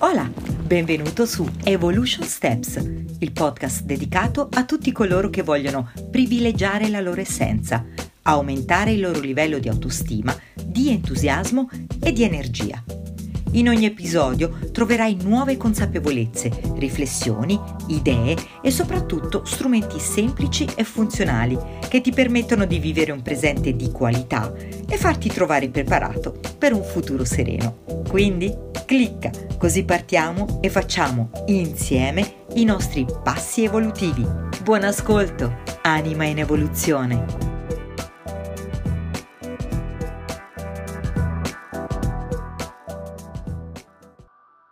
Hola, benvenuto su Evolution Steps, il podcast dedicato a tutti coloro che vogliono privilegiare la loro essenza, aumentare il loro livello di autostima, di entusiasmo e di energia. In ogni episodio troverai nuove consapevolezze, riflessioni, idee e soprattutto strumenti semplici e funzionali che ti permettono di vivere un presente di qualità e farti trovare preparato per un futuro sereno. Quindi clicca, così partiamo e facciamo insieme i nostri passi evolutivi. Buon ascolto, anima in evoluzione!